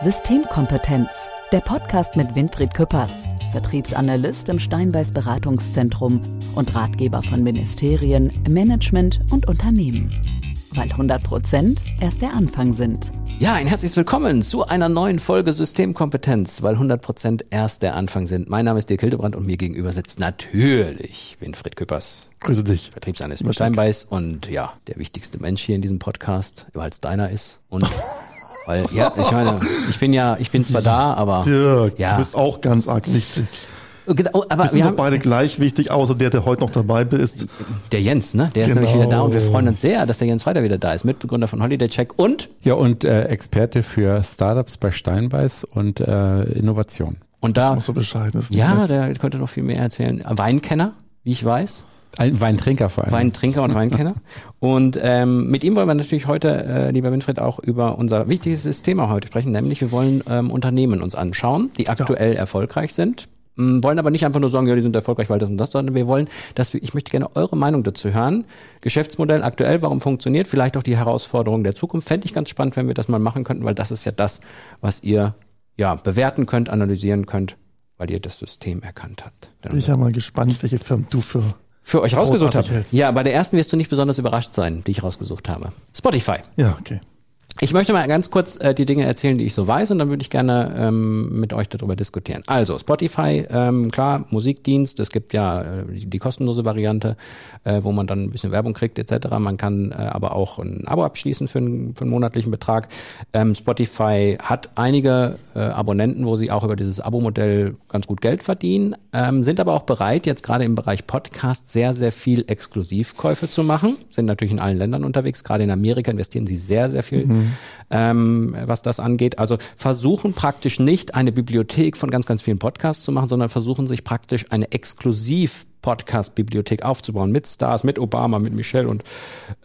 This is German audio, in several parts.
Systemkompetenz, der Podcast mit Winfried Küppers, Vertriebsanalyst im Steinbeiß Beratungszentrum und Ratgeber von Ministerien, Management und Unternehmen. Weil 100 Prozent erst der Anfang sind. Ja, ein herzliches Willkommen zu einer neuen Folge Systemkompetenz, weil 100 Prozent erst der Anfang sind. Mein Name ist Dirk Hildebrand und mir gegenüber sitzt natürlich Winfried Küppers. Grüße dich. Vertriebsanalyst mit Steinbeiß und ja, der wichtigste Mensch hier in diesem Podcast, weil es deiner ist und Weil, ja, ich meine, ich bin ja, ich bin zwar da, aber. Dirk, ja. du bist auch ganz arg wichtig. Genau, aber wir sind doch beide gleich wichtig, außer der, der heute noch dabei ist. Der Jens, ne? Der ist genau. nämlich wieder da und wir freuen uns sehr, dass der Jens weiter wieder da ist. Mitbegründer von Holiday Check und? Ja, und äh, Experte für Startups bei Steinbeiß und äh, Innovation. Und da. Das ist so bescheiden. Ja, der könnte noch viel mehr erzählen. Weinkenner, wie ich weiß. Ein Weintrinker vor allem. Weintrinker und Weinkenner. und ähm, mit ihm wollen wir natürlich heute, äh, lieber Winfried, auch über unser wichtigstes Thema heute sprechen, nämlich wir wollen ähm, Unternehmen uns anschauen, die aktuell ja. erfolgreich sind. Ähm, wollen aber nicht einfach nur sagen, ja, die sind erfolgreich, weil das und das, sondern wir wollen, dass wir, ich möchte gerne eure Meinung dazu hören. Geschäftsmodell aktuell, warum funktioniert, vielleicht auch die Herausforderungen der Zukunft. Fände ich ganz spannend, wenn wir das mal machen könnten, weil das ist ja das, was ihr ja bewerten könnt, analysieren könnt, weil ihr das System erkannt habt. Bin ich ja mal gespannt, welche Firmen du für für euch rausgesucht habe. Ja, bei der ersten wirst du nicht besonders überrascht sein, die ich rausgesucht habe. Spotify. Ja, okay. Ich möchte mal ganz kurz äh, die Dinge erzählen, die ich so weiß, und dann würde ich gerne ähm, mit euch darüber diskutieren. Also Spotify, ähm, klar, Musikdienst. Es gibt ja äh, die kostenlose Variante, äh, wo man dann ein bisschen Werbung kriegt etc. Man kann äh, aber auch ein Abo abschließen für, einen, für einen monatlichen Betrag. Ähm, Spotify hat einige äh, Abonnenten, wo sie auch über dieses Abo-Modell ganz gut Geld verdienen, ähm, sind aber auch bereit, jetzt gerade im Bereich Podcast sehr, sehr viel Exklusivkäufe zu machen. Sind natürlich in allen Ländern unterwegs. Gerade in Amerika investieren sie sehr, sehr viel. Mhm ähm, was das angeht. Also versuchen praktisch nicht eine Bibliothek von ganz, ganz vielen Podcasts zu machen, sondern versuchen sich praktisch eine exklusiv Podcast-Bibliothek aufzubauen mit Stars, mit Obama, mit Michelle und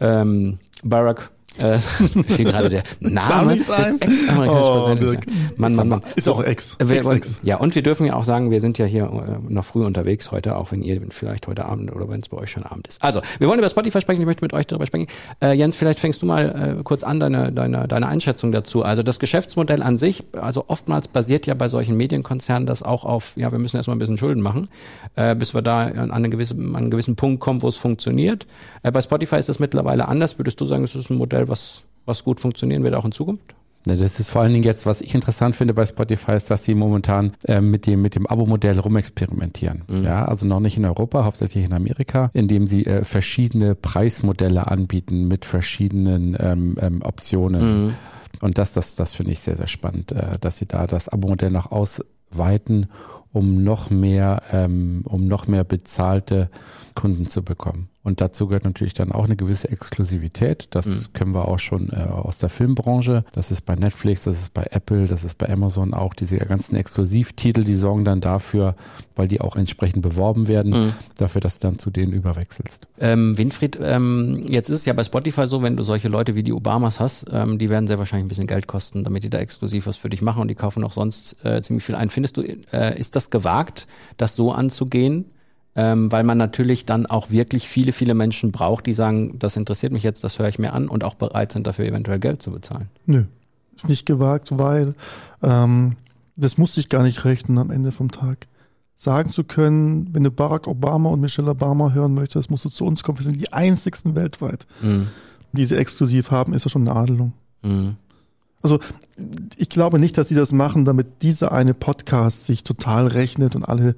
ähm, Barack äh, fiel gerade der Name des Ex-amerikanischen oh. Mann, Mann, Mann. Ist auch Ex. Wir, Ex, Ex. Ja, und wir dürfen ja auch sagen, wir sind ja hier äh, noch früh unterwegs heute, auch wenn ihr vielleicht heute Abend oder wenn es bei euch schon Abend ist. Also, wir wollen über Spotify sprechen, ich möchte mit euch darüber sprechen. Äh, Jens, vielleicht fängst du mal äh, kurz an, deine, deine, deine Einschätzung dazu. Also das Geschäftsmodell an sich, also oftmals basiert ja bei solchen Medienkonzernen das auch auf, ja, wir müssen erstmal ein bisschen Schulden machen, äh, bis wir da an, einen gewissen, an einen gewissen Punkt kommen, wo es funktioniert. Äh, bei Spotify ist das mittlerweile anders. Würdest du sagen, es ist ein Modell, was, was gut funktionieren wird, auch in Zukunft? Das ist vor allen Dingen jetzt, was ich interessant finde bei Spotify, ist, dass sie momentan äh, mit dem mit dem Abo-Modell rumexperimentieren. Mhm. Ja, also noch nicht in Europa, hauptsächlich in Amerika, indem sie äh, verschiedene Preismodelle anbieten mit verschiedenen ähm, ähm, Optionen. Mhm. Und das, das, das finde ich sehr, sehr spannend, äh, dass sie da das Abo-Modell noch ausweiten, um noch mehr, ähm, um noch mehr bezahlte Kunden zu bekommen. Und dazu gehört natürlich dann auch eine gewisse Exklusivität. Das mhm. können wir auch schon äh, aus der Filmbranche. Das ist bei Netflix, das ist bei Apple, das ist bei Amazon auch. Diese ganzen Exklusivtitel, die sorgen dann dafür, weil die auch entsprechend beworben werden, mhm. dafür, dass du dann zu denen überwechselst. Ähm, Winfried, ähm, jetzt ist es ja bei Spotify so, wenn du solche Leute wie die Obamas hast, ähm, die werden sehr wahrscheinlich ein bisschen Geld kosten, damit die da exklusiv was für dich machen und die kaufen auch sonst äh, ziemlich viel ein. Findest du, äh, ist das gewagt, das so anzugehen? Ähm, weil man natürlich dann auch wirklich viele, viele Menschen braucht, die sagen, das interessiert mich jetzt, das höre ich mir an und auch bereit sind, dafür eventuell Geld zu bezahlen. Nö, ist nicht gewagt, weil ähm, das muss sich gar nicht rechnen am Ende vom Tag. Sagen zu können, wenn du Barack Obama und Michelle Obama hören möchtest, musst du zu uns kommen. Wir sind die einzigsten weltweit, mhm. die sie exklusiv haben, ist ja schon eine Adelung. Mhm. Also ich glaube nicht, dass sie das machen, damit dieser eine Podcast sich total rechnet und alle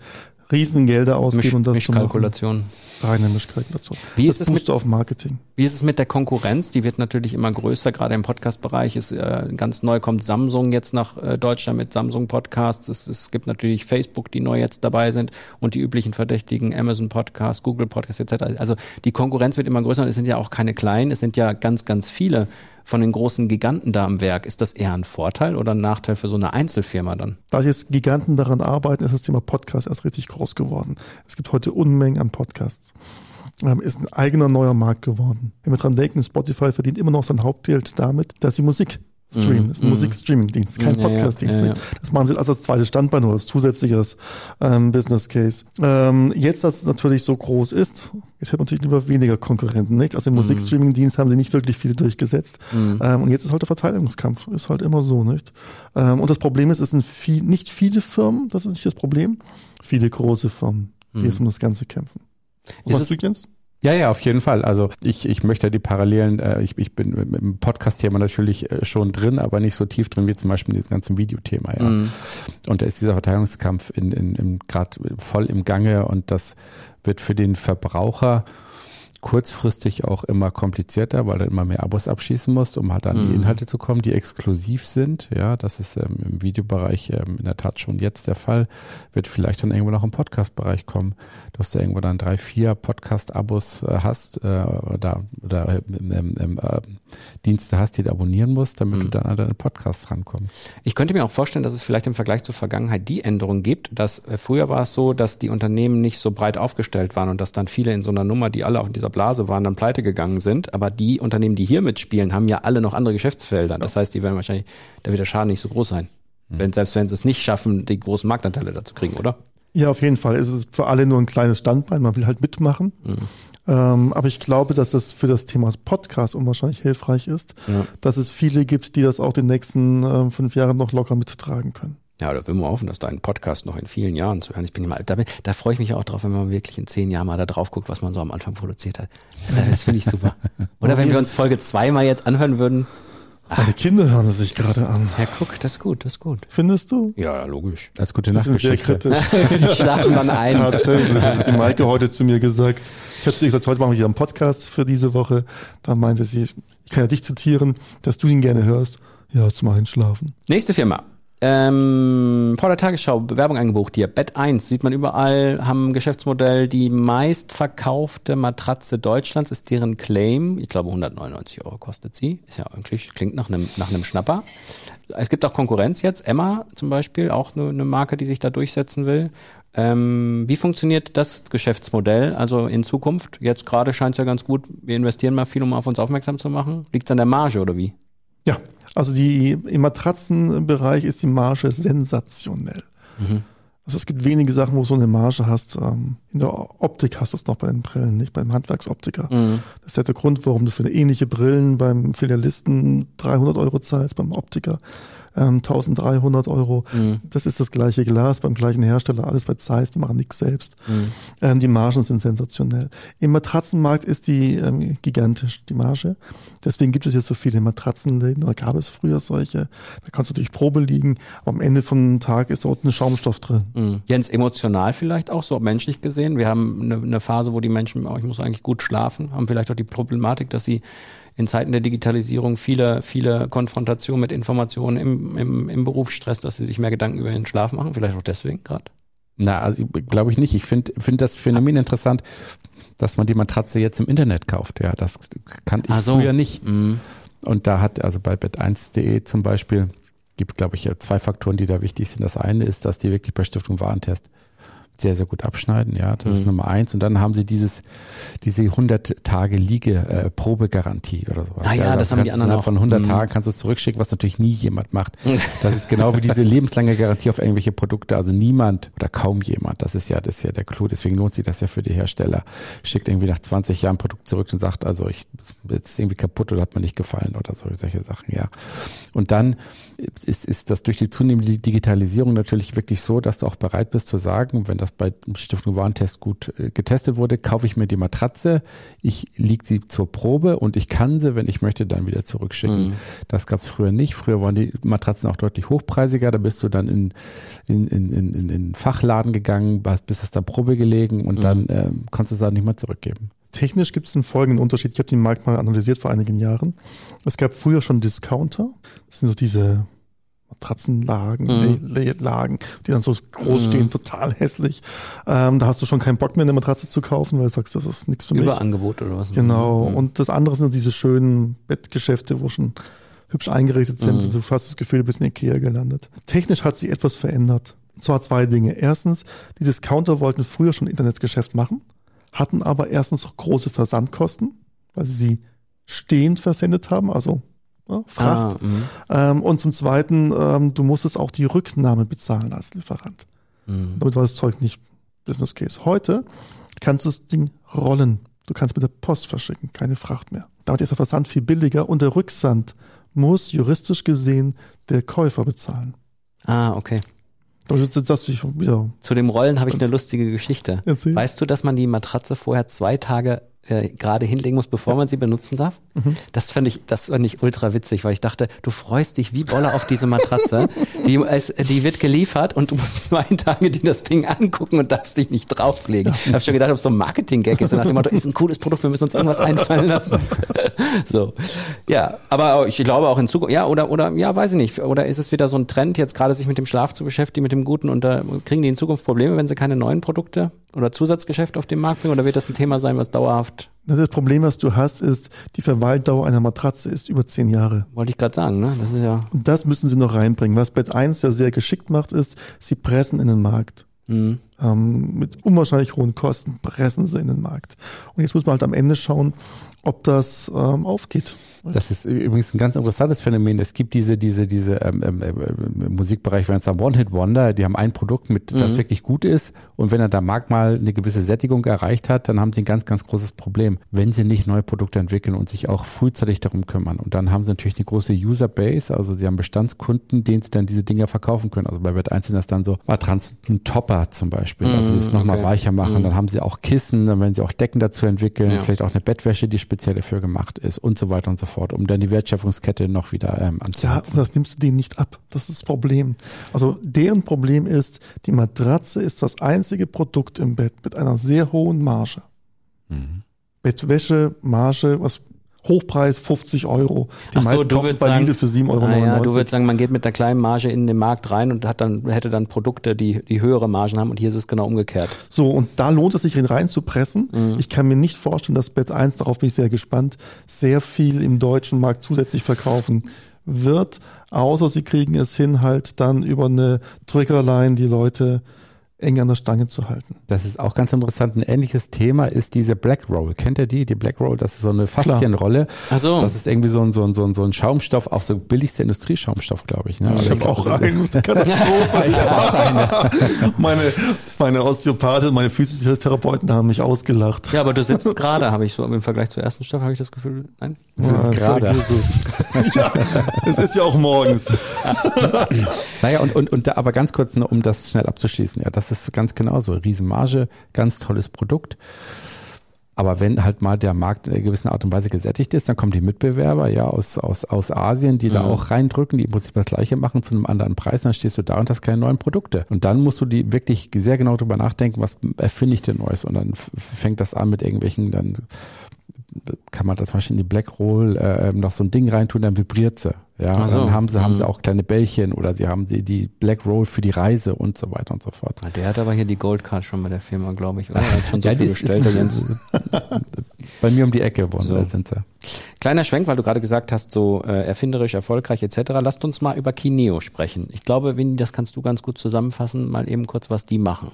Riesengelder ausgeben Misch, und das Mischkalkulation. Reine Mischkalkulation. Wie das ist es mit, auf Marketing. Wie ist es mit der Konkurrenz? Die wird natürlich immer größer, gerade im Podcast-Bereich ist äh, ganz neu kommt Samsung jetzt nach äh, Deutschland mit Samsung Podcasts. Es, es gibt natürlich Facebook, die neu jetzt dabei sind und die üblichen Verdächtigen Amazon Podcasts, Google Podcasts etc. Also die Konkurrenz wird immer größer und es sind ja auch keine kleinen, es sind ja ganz, ganz viele von den großen Giganten da am Werk. Ist das eher ein Vorteil oder ein Nachteil für so eine Einzelfirma dann? Da jetzt Giganten daran arbeiten, ist das Thema Podcast erst richtig groß geworden. Es gibt heute Unmengen an Podcasts. Ähm, ist ein eigener neuer Markt geworden. Wenn wir dran denken, Spotify verdient immer noch sein Hauptgeld damit, dass sie Musik Stream. Das ist ein Mhm. Musikstreaming-Dienst, kein ja, Podcast-Dienst. ja, ja. Das machen sie also als zweites Standbein oder als zusätzliches ähm, Business Case. Ähm, jetzt, dass es natürlich so groß ist, jetzt hat man natürlich lieber weniger Konkurrenten, nicht? Also im Mhm. Musikstreaming-Dienst haben sie nicht wirklich viele durchgesetzt. Ähm, und jetzt ist halt der Verteidigungskampf, ist halt immer so, nicht? Ähm, und das Problem ist, es sind viel, nicht viele Firmen, das ist nicht das Problem, viele große Firmen, die jetzt um das Ganze kämpfen. Und Mhm. Ist was es- du, Jens? Ja, ja, auf jeden Fall. Also ich, ich möchte die Parallelen, äh, ich, ich bin mit dem Podcast-Thema natürlich äh, schon drin, aber nicht so tief drin wie zum Beispiel mit dem ganzen Videothema. Ja. Mhm. Und da ist dieser Verteidigungskampf in, in, in, gerade voll im Gange und das wird für den Verbraucher kurzfristig auch immer komplizierter, weil er immer mehr Abos abschließen muss, um halt an die Mhm. Inhalte zu kommen, die exklusiv sind. Ja, das ist ähm, im Videobereich ähm, in der Tat schon jetzt der Fall. Wird vielleicht dann irgendwo noch im Podcast-Bereich kommen, dass du irgendwo dann drei, vier Podcast-Abos äh, hast äh, oder, oder ähm, ähm, ähm, äh, Dienste hast, die du abonnieren musst, damit Mhm. du dann an deine Podcasts rankommst. Ich könnte mir auch vorstellen, dass es vielleicht im Vergleich zur Vergangenheit die Änderung gibt, dass äh, früher war es so, dass die Unternehmen nicht so breit aufgestellt waren und dass dann viele in so einer Nummer, die alle auf dieser Blase waren, dann pleite gegangen sind. Aber die Unternehmen, die hier mitspielen, haben ja alle noch andere Geschäftsfelder. Das heißt, die werden wahrscheinlich, da wird der Schaden nicht so groß sein. Wenn, selbst wenn sie es nicht schaffen, die großen Marktanteile dazu kriegen, oder? Ja, auf jeden Fall. Es ist für alle nur ein kleines Standbein. Man will halt mitmachen. Ähm, aber ich glaube, dass das für das Thema Podcast unwahrscheinlich hilfreich ist, Ja. dass es viele gibt, die das auch den nächsten ähm, fünf Jahren noch locker mittragen können. Ja, da will man hoffen, dass dein Podcast noch in vielen Jahren zu hören. ist. Ich bin immer, da, da freue ich mich auch drauf, wenn man wirklich in zehn Jahren mal da drauf guckt, was man so am Anfang produziert hat. Das, das finde ich super. Oder wenn wir uns Folge zwei mal jetzt anhören würden. Meine Kinder hören es sich gerade an. Ja, guck, das ist gut, das ist gut. Findest du? Ja, logisch. Als gute Die sind sehr Nachtgeschichte. kritisch. Die schlafen dann ein. Tatsächlich, hat die Maike heute zu mir gesagt. Ich habe zu ihr gesagt, heute machen wir hier einen Podcast für diese Woche. Da meinte sie, ich kann ja dich zitieren, dass du ihn gerne hörst. Ja, zum Einschlafen. Nächste Firma. Ähm, vor der Tagesschau Bewerbung eingebucht hier. Bett 1 sieht man überall, haben Geschäftsmodell. Die meistverkaufte Matratze Deutschlands ist deren Claim. Ich glaube 199 Euro kostet sie. Ist ja eigentlich, klingt nach einem, nach einem Schnapper. Es gibt auch Konkurrenz jetzt. Emma zum Beispiel, auch eine, eine Marke, die sich da durchsetzen will. Ähm, wie funktioniert das Geschäftsmodell? Also in Zukunft, jetzt gerade scheint es ja ganz gut, wir investieren mal viel, um auf uns aufmerksam zu machen. Liegt es an der Marge oder wie? Ja, also die, im Matratzenbereich ist die Marge sensationell. Also es gibt wenige Sachen, wo du so eine Marge hast. Ähm, in der Optik hast du es noch bei den Brillen, nicht beim Handwerksoptiker. Das ist der Grund, warum du für eine ähnliche Brillen beim Filialisten 300 Euro zahlst, beim Optiker ähm, 1300 Euro. Das ist das gleiche Glas beim gleichen Hersteller, alles bei Zeiss, die machen nichts selbst. Ähm, die Margen sind sensationell. Im Matratzenmarkt ist die ähm, gigantisch, die Marge. Deswegen gibt es jetzt so viele Matratzenläden, oder gab es früher solche. Da kannst du durch Probe liegen, aber am Ende vom Tag ist dort ein Schaumstoff drin. Mhm. Jens, emotional vielleicht auch, so menschlich gesehen. Wir haben eine, eine Phase, wo die Menschen, oh, ich muss eigentlich gut schlafen, haben vielleicht auch die Problematik, dass sie in Zeiten der Digitalisierung viele, viele Konfrontationen mit Informationen im, im, im Berufsstress, dass sie sich mehr Gedanken über ihren Schlaf machen. Vielleicht auch deswegen gerade. Na, also glaube ich nicht. Ich finde find das Phänomen interessant, dass man die Matratze jetzt im Internet kauft. Ja, das kannte ich so. früher nicht. Mhm. Und da hat, also bei bet1.de zum Beispiel, gibt glaube ich zwei Faktoren, die da wichtig sind. Das eine ist, dass die wirklich bei Stiftung Warentest sehr, sehr gut abschneiden, ja, das ist Nummer eins. Und dann haben sie dieses, diese 100 Tage Liege, äh, Probegarantie oder sowas. Ah ja, das da haben die anderen auch. Von 100 Mhm. Tagen kannst du es zurückschicken, was natürlich nie jemand macht. Das ist genau wie diese lebenslange Garantie auf irgendwelche Produkte. Also niemand oder kaum jemand, das ist ja, das ist ja der Clou. Deswegen lohnt sich das ja für die Hersteller. Schickt irgendwie nach 20 Jahren ein Produkt zurück und sagt, also ich, jetzt ist irgendwie kaputt oder hat mir nicht gefallen oder so, solche Sachen, ja. Und dann ist, ist das durch die zunehmende Digitalisierung natürlich wirklich so, dass du auch bereit bist zu sagen, wenn das bei Stiftung Warentest gut äh, getestet wurde, kaufe ich mir die Matratze, ich leg sie zur Probe und ich kann sie, wenn ich möchte, dann wieder zurückschicken. Das gab es früher nicht. Früher waren die Matratzen auch deutlich hochpreisiger. Da bist du dann in, in, in, in, in in Fachladen gegangen, bist es da Probe gelegen und dann ähm, konntest du es dann nicht mehr zurückgeben. Technisch gibt es einen folgenden Unterschied. Ich habe den Markt mal analysiert vor einigen Jahren. Es gab früher schon Discounter. Das sind so diese Matratzenlagen, Mhm. Lagen, die dann so groß stehen, total hässlich. Ähm, da hast du schon keinen Bock mehr, eine Matratze zu kaufen, weil du sagst, das ist nichts für mich. Überangebot oder was? Genau. Mhm. Und das andere sind diese schönen Bettgeschäfte, wo schon hübsch eingerichtet sind Mhm. und du hast das Gefühl, du bist in Ikea gelandet. Technisch hat sich etwas verändert. Und zwar zwei Dinge. Erstens, die Discounter wollten früher schon Internetgeschäft machen, hatten aber erstens noch große Versandkosten, weil sie sie stehend versendet haben, also ja, Fracht. Ah, ähm, und zum Zweiten, ähm, du musstest auch die Rücknahme bezahlen als Lieferant. Mhm. Damit war das Zeug nicht Business Case. Heute kannst du das Ding rollen. Du kannst mit der Post verschicken, keine Fracht mehr. Damit ist der Versand viel billiger und der Rücksand muss juristisch gesehen der Käufer bezahlen. Ah, okay. Das, das, wieder Zu dem Rollen habe ich eine lustige Geschichte. Erzähl. Weißt du, dass man die Matratze vorher zwei Tage äh, gerade hinlegen muss, bevor man sie benutzen darf. Mhm. Das fand ich, das fand ich ultra witzig, weil ich dachte, du freust dich wie Bolle auf diese Matratze. die, es, die wird geliefert und du musst zwei Tage dir das Ding angucken und darfst dich nicht drauflegen. Ich habe schon gedacht, ob es so ein Marketing-Gag ist, und nach dem Motto, ist ein cooles Produkt, wir müssen uns irgendwas einfallen lassen. so. Ja, aber ich glaube auch in Zukunft, ja, oder, oder, ja, weiß ich nicht, oder ist es wieder so ein Trend, jetzt gerade sich mit dem Schlaf zu beschäftigen, mit dem Guten und da kriegen die in Zukunft Probleme, wenn sie keine neuen Produkte oder Zusatzgeschäfte auf den Markt bringen, oder wird das ein Thema sein, was dauerhaft das Problem, was du hast, ist, die Verweildauer einer Matratze ist über zehn Jahre. Wollte ich gerade sagen, ne? Das ist ja. Und das müssen sie noch reinbringen. Was Bett 1 ja sehr geschickt macht, ist, sie pressen in den Markt. Mhm. Ähm, mit unwahrscheinlich hohen Kosten pressen sie in den Markt. Und jetzt muss man halt am Ende schauen, ob das ähm, aufgeht. Das ist übrigens ein ganz interessantes Phänomen. Es gibt diese, diese, diese ähm, ähm, äh, Musikbereich, wenn es am One-Hit-Wonder, die haben ein Produkt, mit das mhm. wirklich gut ist. Und wenn er da Markt mal eine gewisse Sättigung erreicht hat, dann haben sie ein ganz, ganz großes Problem, wenn sie nicht neue Produkte entwickeln und sich auch frühzeitig darum kümmern. Und dann haben sie natürlich eine große User-Base, also sie haben Bestandskunden, denen sie dann diese Dinge verkaufen können. Also bei Wert 1 sind das dann so Matratzen, Topper zum Beispiel, also mhm, das nochmal okay. weicher machen. Mhm. Dann haben sie auch Kissen, dann werden sie auch Decken dazu entwickeln, ja. vielleicht auch eine Bettwäsche, die speziell dafür gemacht ist und so weiter und so fort fort, um dann die Wertschöpfungskette noch wieder ähm, anzuheben. Ja, und das nimmst du denen nicht ab. Das ist das Problem. Also deren Problem ist, die Matratze ist das einzige Produkt im Bett mit einer sehr hohen Marge. Mhm. Bettwäsche, Marge, was Hochpreis 50 Euro. Die Ach so, du würdest bei Lidl für 7,99 Euro. Ah ja, du würdest sagen, man geht mit einer kleinen Marge in den Markt rein und hat dann, hätte dann Produkte, die, die höhere Margen haben und hier ist es genau umgekehrt. So, und da lohnt es sich, ihn reinzupressen. Mhm. Ich kann mir nicht vorstellen, dass Bett 1, darauf bin ich sehr gespannt, sehr viel im deutschen Markt zusätzlich verkaufen wird, außer sie kriegen es hin, halt dann über eine Triggerline die Leute eng an der Stange zu halten. Das ist auch ganz interessant. Ein ähnliches Thema ist diese Black Roll. Kennt ihr die? Die Black Roll, das ist so eine Faszienrolle. Ach so. Das ist irgendwie so ein, so ein, so ein, so ein Schaumstoff, auch so billigster Industrieschaumstoff, glaube ich. Ne? Ich habe auch einen. Das ist eine Katastrophe. ich auch eine. meine, meine Osteopathin, meine Physiotherapeuten haben mich ausgelacht. Ja, aber du sitzt gerade, habe ich so im Vergleich zur ersten Stoff, habe ich das Gefühl, nein? Du sitzt ja, gerade. ja, es ist ja auch morgens. naja, und, und, und da, aber ganz kurz, nur, um das schnell abzuschließen. Ja, das das ist ganz genau so. Riesenmarge, ganz tolles Produkt. Aber wenn halt mal der Markt in einer gewissen Art und Weise gesättigt ist, dann kommen die Mitbewerber ja aus, aus, aus Asien, die mhm. da auch reindrücken, die im Prinzip das Gleiche machen zu einem anderen Preis, dann stehst du da und hast keine neuen Produkte. Und dann musst du die wirklich sehr genau drüber nachdenken, was erfinde ich denn Neues? Und dann fängt das an mit irgendwelchen dann kann man da zum Beispiel in die Black Roll äh, noch so ein Ding reintun, dann vibriert sie. Ja, so. dann haben sie, haben sie mhm. auch kleine Bällchen oder sie haben die, die Black Roll für die Reise und so weiter und so fort. Der hat aber hier die Goldcard schon bei der Firma, glaube ich. Oder? Schon so ja, viel bestellt, ist, bei mir um die Ecke wohnen, so. sind sie. Kleiner Schwenk, weil du gerade gesagt hast, so äh, erfinderisch, erfolgreich etc. Lasst uns mal über Kineo sprechen. Ich glaube, Winnie, das kannst du ganz gut zusammenfassen, mal eben kurz, was die machen.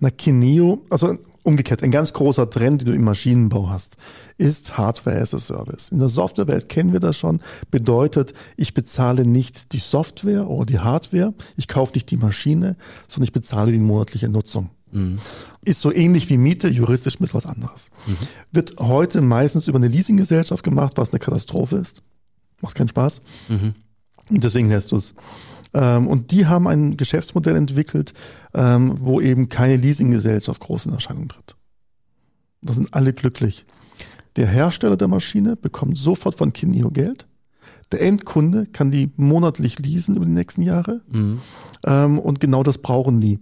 Na, Kineo, also umgekehrt, ein ganz großer Trend, den du im Maschinenbau hast, ist Hardware as a Service. In der Softwarewelt kennen wir das schon. Bedeutet, ich bezahle nicht die Software oder die Hardware, ich kaufe nicht die Maschine, sondern ich bezahle die monatliche Nutzung. Mhm. Ist so ähnlich wie Miete, juristisch ist was anderes. Mhm. Wird heute meistens über eine Leasinggesellschaft gemacht, was eine Katastrophe ist. Macht keinen Spaß. Mhm. Und deswegen lässt du es. Ähm, und die haben ein Geschäftsmodell entwickelt, ähm, wo eben keine Leasinggesellschaft groß in Erscheinung tritt. Da sind alle glücklich. Der Hersteller der Maschine bekommt sofort von Kineo Geld. Der Endkunde kann die monatlich leasen über die nächsten Jahre. Mhm. Ähm, und genau das brauchen die.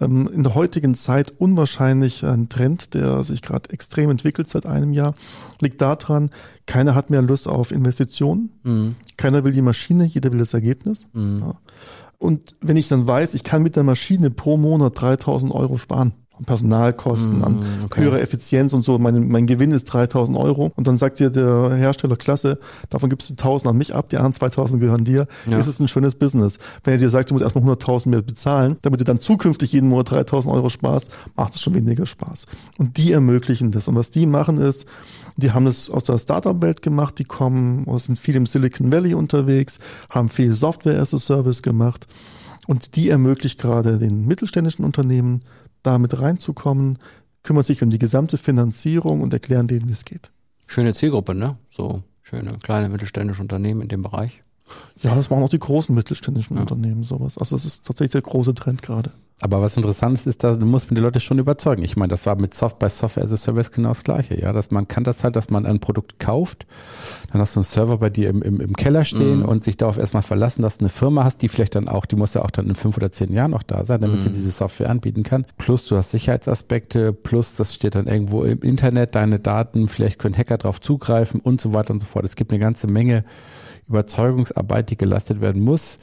Ähm, in der heutigen Zeit unwahrscheinlich ein Trend, der sich gerade extrem entwickelt seit einem Jahr, liegt daran, keiner hat mehr Lust auf Investitionen, mhm. keiner will die Maschine, jeder will das Ergebnis. Mhm. Ja. Und wenn ich dann weiß, ich kann mit der Maschine pro Monat 3000 Euro sparen, an Personalkosten, an Mm, okay. höhere Effizienz und so. Mein, mein Gewinn ist 3000 Euro und dann sagt dir der Hersteller, klasse, davon gibst du 1000 an mich ab, die anderen 2000 gehören dir. Ja. Ist es ein schönes Business. Wenn er dir sagt, du musst erstmal 100.000 mehr bezahlen, damit du dann zukünftig jeden Monat 3000 Euro sparst, macht es schon weniger Spaß. Und die ermöglichen das. Und was die machen ist, die haben es aus der Startup-Welt gemacht, die kommen, sind viel im Silicon Valley unterwegs, haben viel Software as a Service gemacht und die ermöglicht gerade den mittelständischen Unternehmen, damit reinzukommen, kümmert sich um die gesamte Finanzierung und erklären denen, wie es geht. Schöne Zielgruppe, ne? So schöne kleine mittelständische Unternehmen in dem Bereich. Ja, das machen auch die großen mittelständischen Unternehmen sowas. Also das ist tatsächlich der große Trend gerade. Aber was interessant ist, ist, dass du musst mit den Leute schon überzeugen. Ich meine, das war mit Soft bei Software as a Service genau das Gleiche. Ja, dass man kann das halt, dass man ein Produkt kauft, dann hast du einen Server bei dir im, im, im Keller stehen Mhm. und sich darauf erstmal verlassen, dass du eine Firma hast, die vielleicht dann auch, die muss ja auch dann in fünf oder zehn Jahren noch da sein, damit Mhm. sie diese Software anbieten kann. Plus du hast Sicherheitsaspekte, plus das steht dann irgendwo im Internet, deine Daten, vielleicht können Hacker drauf zugreifen und so weiter und so fort. Es gibt eine ganze Menge Überzeugungsarbeit, die geleistet werden muss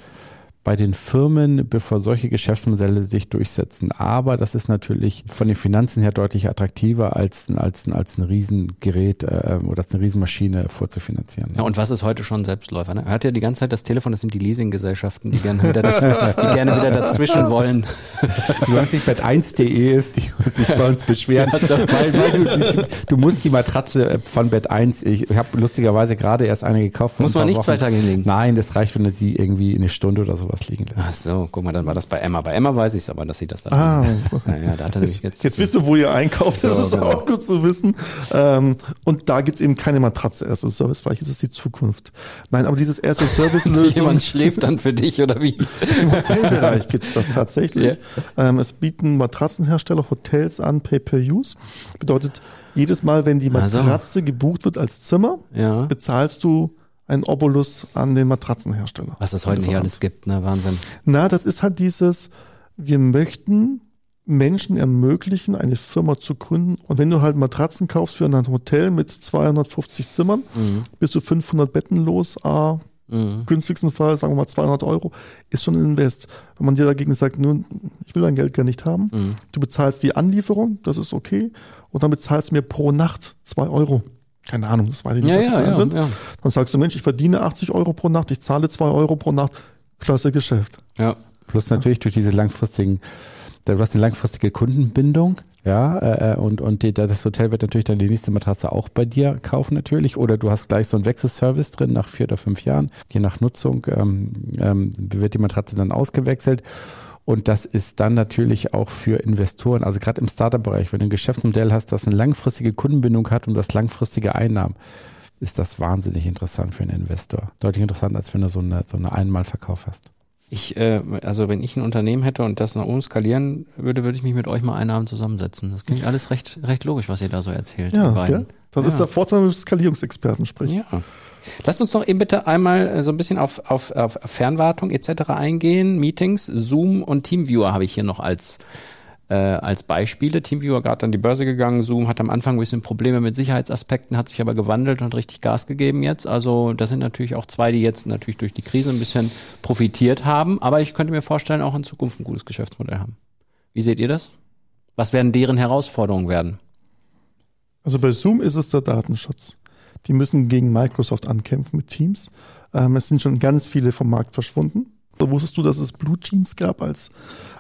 bei den Firmen, bevor solche Geschäftsmodelle sich durchsetzen. Aber das ist natürlich von den Finanzen her deutlich attraktiver, als, als, als ein Riesengerät äh, oder als eine Riesenmaschine vorzufinanzieren. Ja, und was ist heute schon Selbstläufer? Ne? Er hat ja die ganze Zeit das Telefon, das sind die Leasinggesellschaften, die gerne wieder, dazw die gerne wieder dazwischen wollen. Du weißt nicht, bet1.de ist, die sich bei uns beschweren, weil, weil du, du, du musst die Matratze von Bet1, ich habe lustigerweise gerade erst eine gekauft. Muss man nicht Wochen. zwei Tage hinlegen. Nein, das reicht, wenn du sie irgendwie eine Stunde oder sowas liegen lässt. Ach so, guck mal, dann war das bei Emma. Bei Emma weiß ich es aber, dass sie das da Ah, so. ja, ja, da hat er nämlich jetzt, Jetzt wisst ihr, wo ihr einkauft, das So, ist genau. auch gut zu wissen. Ähm, und da gibt's eben keine Matratze as a Service, vielleicht ist es die Zukunft. Nein, aber dieses as a Service Lösung jemand schläft dann für dich oder wie? im Hotelbereich gibt's das tatsächlich. Ähm, es bieten Matratzenhersteller Hotels an, Pay-per-Use. Bedeutet, jedes Mal, wenn die Also. Matratze gebucht wird als Zimmer, Ja. bezahlst du einen Obolus an den Matratzenhersteller. Was es heute nicht alles gibt, ne? Wahnsinn. Na, das ist halt dieses, wir möchten Menschen ermöglichen, eine Firma zu gründen. Und wenn du halt Matratzen kaufst für ein Hotel mit 250 Zimmern, bist du 500 Betten los, ah, Mhm. günstigsten Fall, sagen wir mal 200 Euro, ist schon ein Invest. Wenn man dir dagegen sagt, nun, ich will dein Geld gar nicht haben, Mhm. du bezahlst die Anlieferung, das ist okay, und dann bezahlst du mir pro Nacht zwei Euro. Keine Ahnung, das weiß ich nicht, Ja, was die ja, Zahlen ja, sind. ja. Dann sagst du, Mensch, ich verdiene 80 Euro pro Nacht, ich zahle zwei Euro pro Nacht, klasse Geschäft. Ja. Plus natürlich durch diese langfristigen, du hast eine langfristige Kundenbindung, ja, äh, äh, und, und die, das Hotel wird natürlich dann die nächste Matratze auch bei dir kaufen natürlich, oder du hast gleich so einen Wechselservice drin nach vier oder fünf Jahren, je nach Nutzung ähm, ähm, wird die Matratze dann ausgewechselt. Und das ist dann natürlich auch für Investoren, also gerade im Startup-Bereich, wenn du ein Geschäftsmodell hast, das eine langfristige Kundenbindung hat und das langfristige Einnahmen, ist das wahnsinnig interessant für einen Investor. Deutlich interessanter, als wenn du so eine, so eine Einmalverkauf hast. Ich, äh, also wenn ich ein Unternehmen hätte und das nach oben skalieren würde, würde ich mich mit euch mal einen Abend zusammensetzen. Das klingt alles recht, recht logisch, was ihr da so erzählt. Ja? Das Ja. ist der Vorteil, wenn du mit Skalierungsexperten sprichst. Ja. Lasst uns doch eben bitte einmal äh, so ein bisschen auf, auf, auf Fernwartung etc. eingehen. Meetings, Zoom und Teamviewer habe ich hier noch als, äh, als Beispiele. Teamviewer gerade an die Börse gegangen. Zoom hat am Anfang ein bisschen Probleme mit Sicherheitsaspekten, hat sich aber gewandelt und richtig Gas gegeben jetzt. Also das sind natürlich auch zwei, die jetzt natürlich durch die Krise ein bisschen profitiert haben. Aber ich könnte mir vorstellen, auch in Zukunft ein gutes Geschäftsmodell haben. Wie seht ihr das? Was werden deren Herausforderungen werden? Also bei Zoom ist es der Datenschutz. Die müssen gegen Microsoft ankämpfen mit Teams. Ähm, es sind schon ganz viele vom Markt verschwunden. Wusstest du, dass es Blue Jeans gab als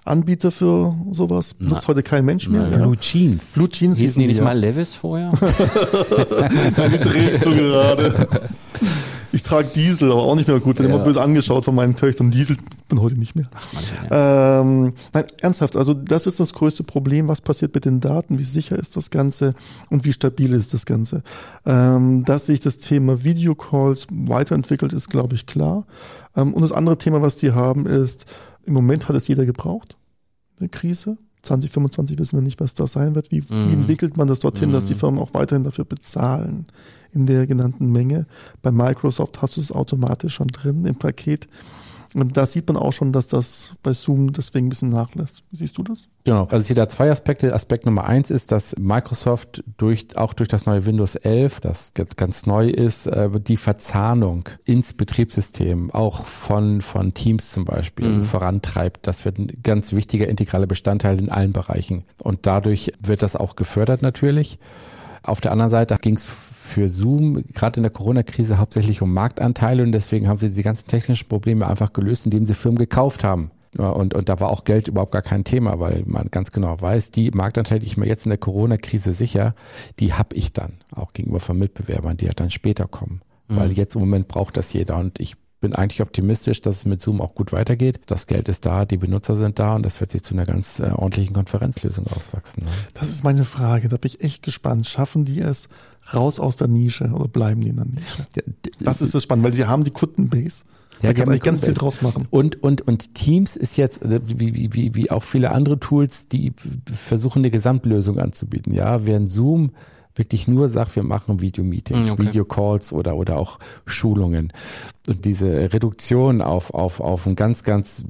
Anbieter für sowas? Nutzt heute kein Mensch mehr. Ja. Blue Jeans. Blue Jeans Hießen die nicht ja. mal Levis vorher? Wie drehst du gerade? Ich trage Diesel, aber auch nicht mehr gut. Bin Ja. immer böse angeschaut von meinen Töchtern. Diesel bin heute nicht mehr. Ähm, nein, ernsthaft. Also das ist das größte Problem. Was passiert mit den Daten? Wie sicher ist das Ganze? Und wie stabil ist das Ganze? Ähm, dass sich das Thema Videocalls weiterentwickelt, ist, glaube ich, klar. Ähm, und das andere Thema, was die haben, ist, im Moment hat es jeder gebraucht. Eine Krise. 2025 wissen wir nicht, was das sein wird. Wie, wie Mhm. entwickelt man das dorthin, dass die Mhm. Firmen auch weiterhin dafür bezahlen in der genannten Menge? Bei Microsoft hast du es automatisch schon drin im Paket. Und da sieht man auch schon, dass das bei Zoom deswegen ein bisschen nachlässt. Wie siehst du das? Genau. Also ich sehe da zwei Aspekte. Aspekt Nummer eins ist, dass Microsoft durch, auch durch das neue Windows 11, das jetzt ganz neu ist, äh, die Verzahnung ins Betriebssystem auch von, von Teams zum Beispiel mhm. vorantreibt. Das wird ein ganz wichtiger integraler Bestandteil in allen Bereichen. Und dadurch wird das auch gefördert natürlich. Auf der anderen Seite ging es für Zoom gerade in der Corona-Krise hauptsächlich um Marktanteile und deswegen haben sie die ganzen technischen Probleme einfach gelöst, indem sie Firmen gekauft haben. Und, und da war auch Geld überhaupt gar kein Thema, weil man ganz genau weiß, die Marktanteile, die ich mir jetzt in der Corona-Krise sicher, die habe ich dann, auch gegenüber von Mitbewerbern, die halt dann später kommen. Mhm. Weil jetzt im Moment braucht das jeder und ich bin eigentlich optimistisch, dass es mit Zoom auch gut weitergeht. Das Geld ist da, die Benutzer sind da und das wird sich zu einer ganz äh, ordentlichen Konferenzlösung auswachsen. Ne? Das ist meine Frage. Da bin ich echt gespannt. Schaffen die es raus aus der Nische oder bleiben die in der Nische? Das ist das spannend, weil sie haben die Kundenbase. Ja, da kann man ganz viel draus machen. Und, und, und Teams ist jetzt, äh, wie, wie, wie auch viele andere Tools, die versuchen eine Gesamtlösung anzubieten. Ja, während Zoom wirklich nur sagt, wir machen Videomeetings, mm, okay. Videocalls oder, oder auch Schulungen. Und diese Reduktion auf, auf, auf einen ganz, ganz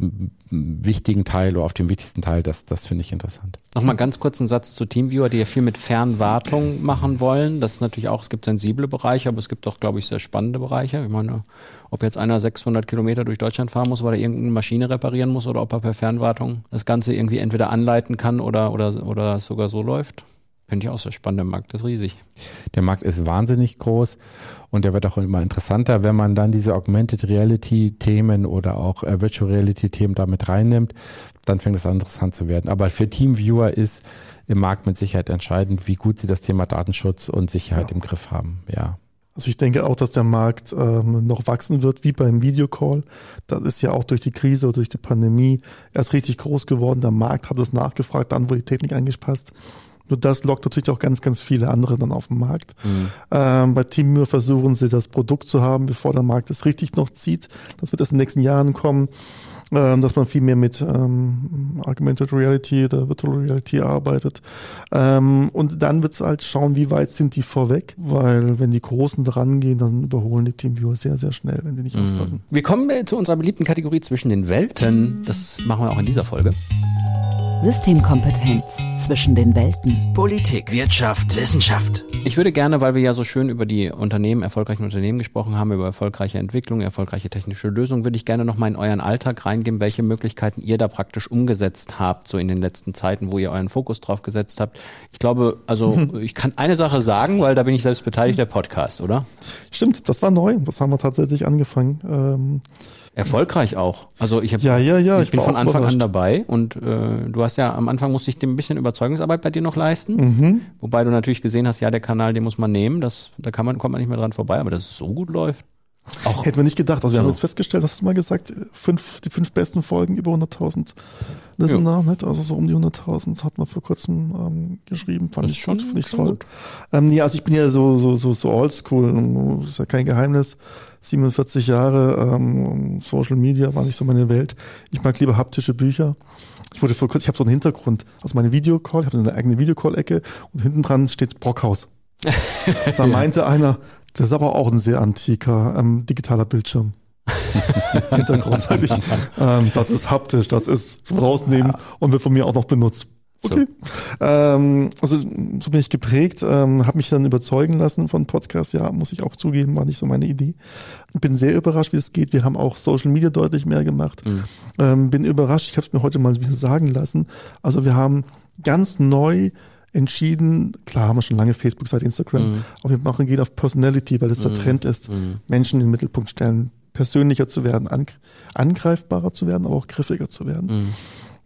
wichtigen Teil oder auf den wichtigsten Teil, das, das finde ich interessant. Nochmal ganz kurz einen Satz zu Teamviewer, die ja viel mit Fernwartung machen wollen. Das ist natürlich auch, es gibt sensible Bereiche, aber es gibt auch, glaube ich, sehr spannende Bereiche. Ich meine, ob jetzt einer 600 Kilometer durch Deutschland fahren muss, weil er irgendeine Maschine reparieren muss oder ob er per Fernwartung das Ganze irgendwie entweder anleiten kann oder, oder, oder sogar so läuft. Finde ich auch sehr spannend. Der Markt ist riesig. Der Markt ist wahnsinnig groß und der wird auch immer interessanter, wenn man dann diese Augmented Reality Themen oder auch äh, Virtual Reality Themen damit reinnimmt, dann fängt es an interessant zu werden. Aber für Teamviewer ist im Markt mit Sicherheit entscheidend, wie gut sie das Thema Datenschutz und Sicherheit ja. im Griff haben. Ja. Also ich denke auch, dass der Markt ähm, noch wachsen wird, wie beim Videocall. Das ist ja auch durch die Krise oder durch die Pandemie erst richtig groß geworden. Der Markt hat es nachgefragt, dann wurde die Technik angepasst. Nur das lockt natürlich auch ganz, ganz viele andere dann auf den Markt. Mhm. Ähm, bei Teamur versuchen sie das Produkt zu haben, bevor der Markt es richtig noch zieht. Das wird erst in den nächsten Jahren kommen, ähm, dass man viel mehr mit ähm, Augmented Reality oder Virtual Reality arbeitet. Ähm, und dann wird es halt schauen, wie weit sind die vorweg, weil wenn die Großen dran gehen, dann überholen die Teamviewer sehr, sehr schnell, wenn die nicht mhm. aufpassen. Wir kommen zu unserer beliebten Kategorie zwischen den Welten. Das machen wir auch in dieser Folge. Systemkompetenz zwischen den Welten. Politik, Wirtschaft, Wissenschaft. Ich würde gerne, weil wir ja so schön über die Unternehmen, erfolgreichen Unternehmen gesprochen haben, über erfolgreiche Entwicklung, erfolgreiche technische Lösungen, würde ich gerne noch mal in euren Alltag reingehen, welche Möglichkeiten ihr da praktisch umgesetzt habt, so in den letzten Zeiten, wo ihr euren Fokus drauf gesetzt habt. Ich glaube, also ich kann eine Sache sagen, weil da bin ich selbst beteiligt, der Podcast, oder? Stimmt, das war neu. Das haben wir tatsächlich angefangen. Ähm Erfolgreich auch. Also ich, hab, ja, ja, ja, ich, ich bin von Anfang überrascht. an dabei und äh, du hast ja am Anfang musste ich dir ein bisschen Überzeugungsarbeit bei dir noch leisten, mhm. wobei du natürlich gesehen hast, ja, der Kanal, den muss man nehmen, das, da kann man, kommt man nicht mehr dran vorbei, aber dass es so gut läuft. Auch Hätten wir nicht gedacht. Also wir so. haben jetzt festgestellt, hast du mal gesagt, fünf, die fünf besten Folgen über 100.000 Listener, ja. also so um die 100.000, das hat man vor kurzem ähm, geschrieben, fand das ich schon, finde ich toll. Ähm, nee, also ich bin ja so, so, so, so oldschool, ist ja kein Geheimnis. 47 Jahre ähm, Social Media war nicht so meine Welt. Ich mag lieber haptische Bücher. Ich wurde vor kurzem, ich habe so einen Hintergrund, also meine Videocall, ich habe eine eigene Videocall-Ecke und hinten dran steht Brockhaus. da meinte einer, das ist aber auch ein sehr antiker ähm, digitaler Bildschirm. Hintergrund. ähm, das ist haptisch, das ist zum Rausnehmen und wird von mir auch noch benutzt. Okay. So. Ähm, also so bin ich geprägt, ähm, habe mich dann überzeugen lassen von Podcast. Ja, muss ich auch zugeben, war nicht so meine Idee. Bin sehr überrascht, wie es geht. Wir haben auch Social Media deutlich mehr gemacht. Mhm. Ähm, bin überrascht, ich habe es mir heute mal wieder sagen lassen. Also wir haben ganz neu entschieden, klar haben wir schon lange Facebook-Seite, Instagram, mhm. aber wir machen geht auf Personality, weil das mhm. der Trend ist, mhm. Menschen in den Mittelpunkt stellen, persönlicher zu werden, angreifbarer zu werden, aber auch griffiger zu werden.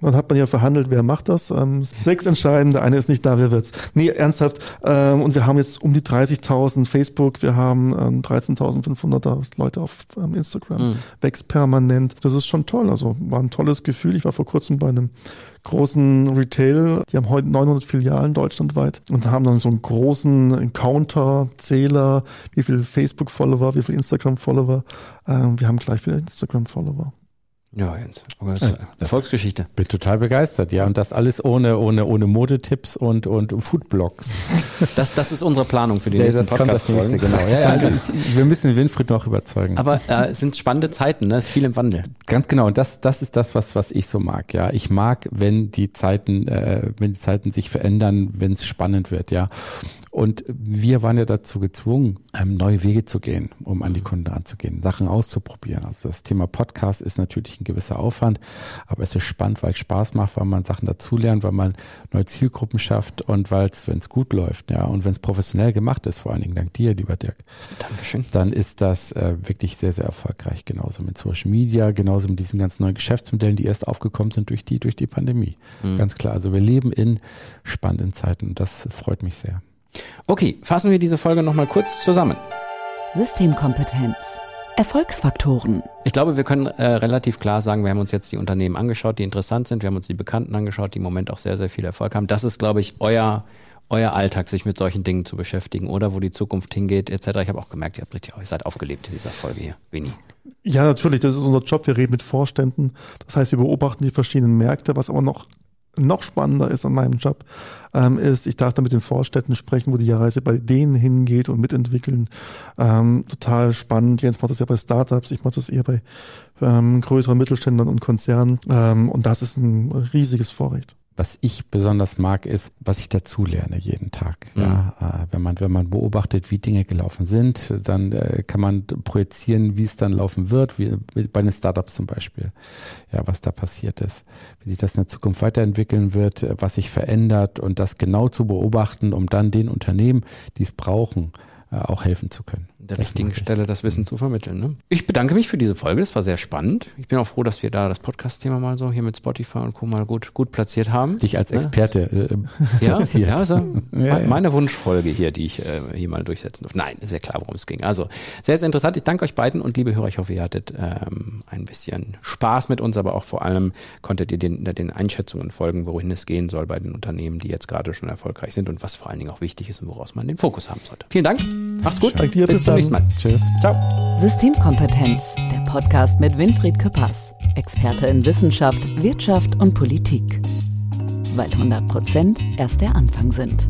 Dann hat man ja verhandelt, wer macht das. Ähm, sechs entscheiden, der eine ist nicht da, wer wird's? Nee, ernsthaft. Ähm, und wir haben jetzt um die 30.000 Facebook, wir haben ähm, 13.500 Leute auf ähm, Instagram. Mhm. Wächst permanent. Das ist schon toll. Also war ein tolles Gefühl. Ich war vor kurzem bei einem großen Retail, die haben heute 900 Filialen deutschlandweit und haben dann so einen großen Counter, Zähler, wie viel Facebook-Follower, wie viel Instagram-Follower. Ähm, wir haben gleich viele Instagram-Follower. Ja, Jens. Erfolgsgeschichte. Bin total begeistert, ja. Und das alles ohne, ohne, ohne Modetipps und, und Foodblogs. Das, das ist unsere Planung für die Ja, nächsten das kommt das nächste, genau. Ja, ja, also ich, wir müssen Winfried noch überzeugen. Aber äh, es sind spannende Zeiten, ne? es ist viel im Wandel. Ganz genau, und das, das ist das, was, was ich so mag, ja. Ich mag, wenn die Zeiten, äh, wenn die Zeiten sich verändern, wenn es spannend wird, ja. Und wir waren ja dazu gezwungen, ähm, neue Wege zu gehen, um an die Kunden ranzugehen, Sachen auszuprobieren. Also das Thema Podcast ist natürlich ein gewisser Aufwand, aber es ist spannend, weil es Spaß macht, weil man Sachen dazulernt, weil man neue Zielgruppen schafft und weil es, wenn es gut läuft, ja, und wenn es professionell gemacht ist, vor allen Dingen dank dir, lieber Dirk, Dankeschön. dann ist das äh, wirklich sehr, sehr erfolgreich. Genauso mit Social Media, genauso mit diesen ganzen neuen Geschäftsmodellen, die erst aufgekommen sind durch die, durch die Pandemie. Ganz klar. Also wir leben in spannenden Zeiten und das freut mich sehr. Okay, fassen wir diese Folge nochmal kurz zusammen. Systemkompetenz. Erfolgsfaktoren. Ich glaube, wir können äh, relativ klar sagen, wir haben uns jetzt die Unternehmen angeschaut, die interessant sind. Wir haben uns die Bekannten angeschaut, die im Moment auch sehr, sehr viel Erfolg haben. Das ist, glaube ich, euer, euer Alltag, sich mit solchen Dingen zu beschäftigen oder wo die Zukunft hingeht, etc. Ich habe auch gemerkt, ihr habt richtig, ihr seid aufgelebt in dieser Folge hier. Winnie. Ja, natürlich, das ist unser Job. Wir reden mit Vorständen. Das heißt, wir beobachten die verschiedenen Märkte. Was aber noch, noch spannender ist an meinem Job, ähm, ist, ich darf da mit den Vorstädten sprechen, wo die Reise bei denen hingeht und mitentwickeln. Ähm, total spannend. Jens macht das ja bei Startups, ich mache das eher bei ähm, größeren Mittelständlern und Konzernen. Ähm, und das ist ein riesiges Vorrecht. Was ich besonders mag, ist, was ich dazu lerne jeden Tag. Ja, äh, wenn man, wenn man beobachtet, wie Dinge gelaufen sind, dann äh, kann man projizieren, wie es dann laufen wird, wie bei den Startups zum Beispiel. Ja, was da passiert ist, wie sich das in der Zukunft weiterentwickeln wird, äh, was sich verändert und das genau zu beobachten, um dann den Unternehmen, die es brauchen, äh, auch helfen zu können. An der Das richtigen. Stelle das Wissen zu vermitteln. Ne? Ich bedanke mich für diese Folge, das war sehr spannend. Ich bin auch froh, dass wir da das Podcast-Thema mal so hier mit Spotify und Co. mal gut, gut platziert haben. Dich als Ne? Experte äh, Ja, platziert. ja, also Ja, ja. meine Wunschfolge hier, die ich äh, hier mal durchsetzen durfte. Nein, ist ja klar, worum es ging. Also sehr, sehr interessant. Ich danke euch beiden und liebe Hörer, ich hoffe, ihr hattet ähm, ein bisschen Spaß mit uns, aber auch vor allem konntet ihr den, den Einschätzungen folgen, wohin es gehen soll bei den Unternehmen, die jetzt gerade schon erfolgreich sind und was vor allen Dingen auch wichtig ist und woraus man den Fokus haben sollte. Vielen Dank, macht's gut, Danke dir, bis, bis zum nächsten Mal. Tschüss. Ciao. Systemkompetenz. Der Podcast mit Winfried Küppers. Experte in Wissenschaft, Wirtschaft und Politik. Weil 100 Prozent erst der Anfang sind.